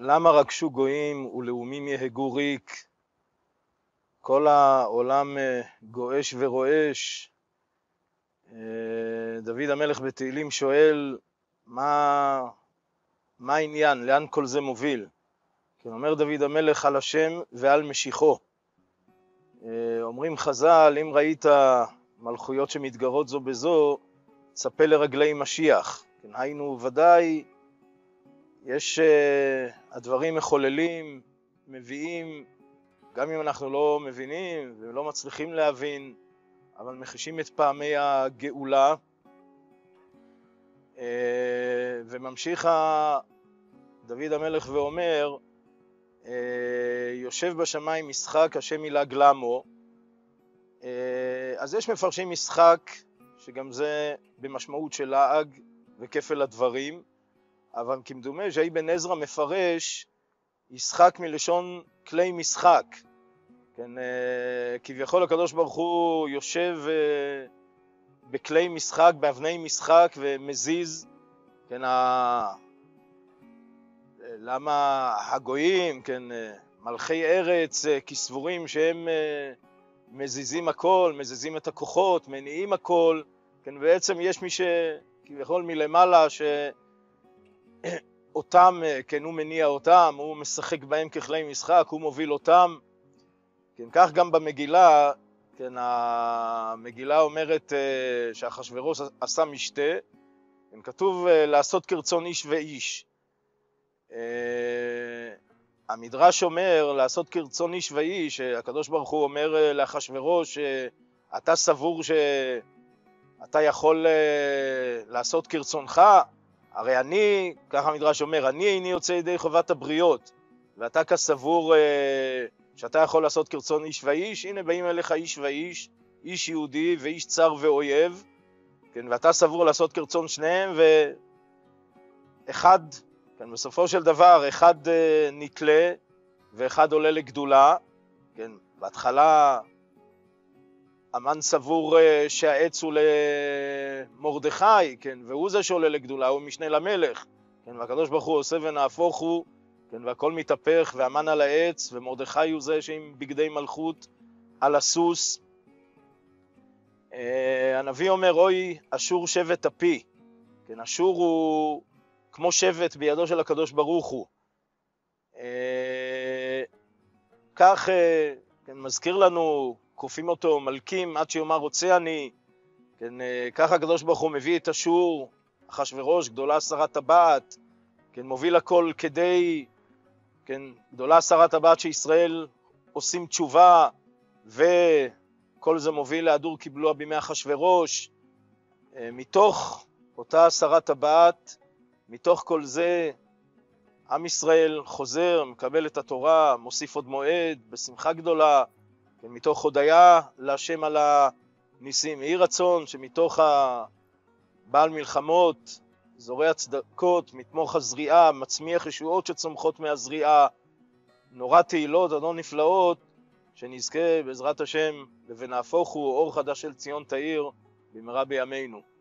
למה רגשו גויים ולאומים יהגו ריק? כל העולם אה, גועש ורועש. אה, דוד המלך בתהילים שואל, מה, מה העניין? לאן כל זה מוביל? כן, אומר דוד המלך על השם ועל משיחו. אה, אומרים חז"ל, אם ראית מלכויות שמתגרות זו בזו, צפה לרגלי משיח. כן, היינו, ודאי יש, uh, הדברים מחוללים, מביאים, גם אם אנחנו לא מבינים ולא מצליחים להבין, אבל מחישים את פעמי הגאולה. Uh, וממשיך דוד המלך ואומר, uh, יושב בשמיים משחק, השם ילעג למו. אז יש מפרשים משחק, שגם זה במשמעות של לעג וכפל הדברים. אבל כמדומה שאבן עזרא מפרש ישחק מלשון כלי משחק. כן, אה, כביכול הקדוש ברוך הוא יושב אה, בכלי משחק, באבני משחק ומזיז, כן, ה... למה הגויים, כן, מלכי ארץ, אה, כסבורים שהם מזיזים הכל, מזיזים את הכוחות, מניעים הכל, כן, בעצם יש מי שכביכול מלמעלה ש... אותם, אה, כן, הוא מניע אותם, הוא משחק בהם ככלי משחק, הוא מוביל אותם. כן, כך גם במגילה, כן, המגילה אומרת אה, שאחשוורוש עשה משתה, כן, כתוב אה, לעשות כרצון איש ואיש. המדרש אומר לעשות כרצון איש ואיש, הקדוש ברוך הוא אומר לאחשוורוש, אתה סבור שאתה יכול לעשות כרצונך, הרי אני, ככה המדרש אומר, אני איני יוצא ידי חובת הבריות, ואתה כסבור אה, שאתה יכול לעשות כרצון איש ואיש, הנה באים אליך איש ואיש, איש יהודי ואיש צר ואויב, כן, ואתה סבור לעשות כרצון שניהם, ואחד, כן, בסופו של דבר, אחד אה, נתלה ואחד עולה לגדולה, כן, בהתחלה המן סבור אה, שהעץ הוא למרדכי, כן, והוא זה שעולה לגדולה, הוא משנה למלך, כן, והקדוש ברוך הוא עושה ונהפוך הוא, כן, והכל מתהפך, והמן על העץ, ומרדכי הוא זה שעם בגדי מלכות על הסוס. אה, הנביא אומר, אוי, אשור שבט אפי, כן, אשור הוא כמו שבט בידו של הקדוש ברוך הוא. אה, כך, כן, מזכיר לנו כופים אותו, מלקים, עד שיאמר רוצה אני. כן, אה, ככה הקדוש ברוך הוא מביא את אשור, אחשורוש, גדולה שרת הבת, כן, מוביל הכל כדי, כן, גדולה שרת הבת שישראל עושים תשובה, וכל זה מוביל להדור קיבלוה בימי אחשורוש. אה, מתוך אותה שרת הבת, מתוך כל זה, עם ישראל חוזר, מקבל את התורה, מוסיף עוד מועד, בשמחה גדולה, ומתוך הודיה להשם על הניסים. יהי רצון שמתוך הבעל מלחמות, זורע צדקות, מתמוך הזריעה, מצמיח ישועות שצומחות מהזריעה, נורא תהילות, אדון נפלאות, שנזכה בעזרת השם, ונהפוך הוא אור חדש של ציון תאיר במהרה בימינו.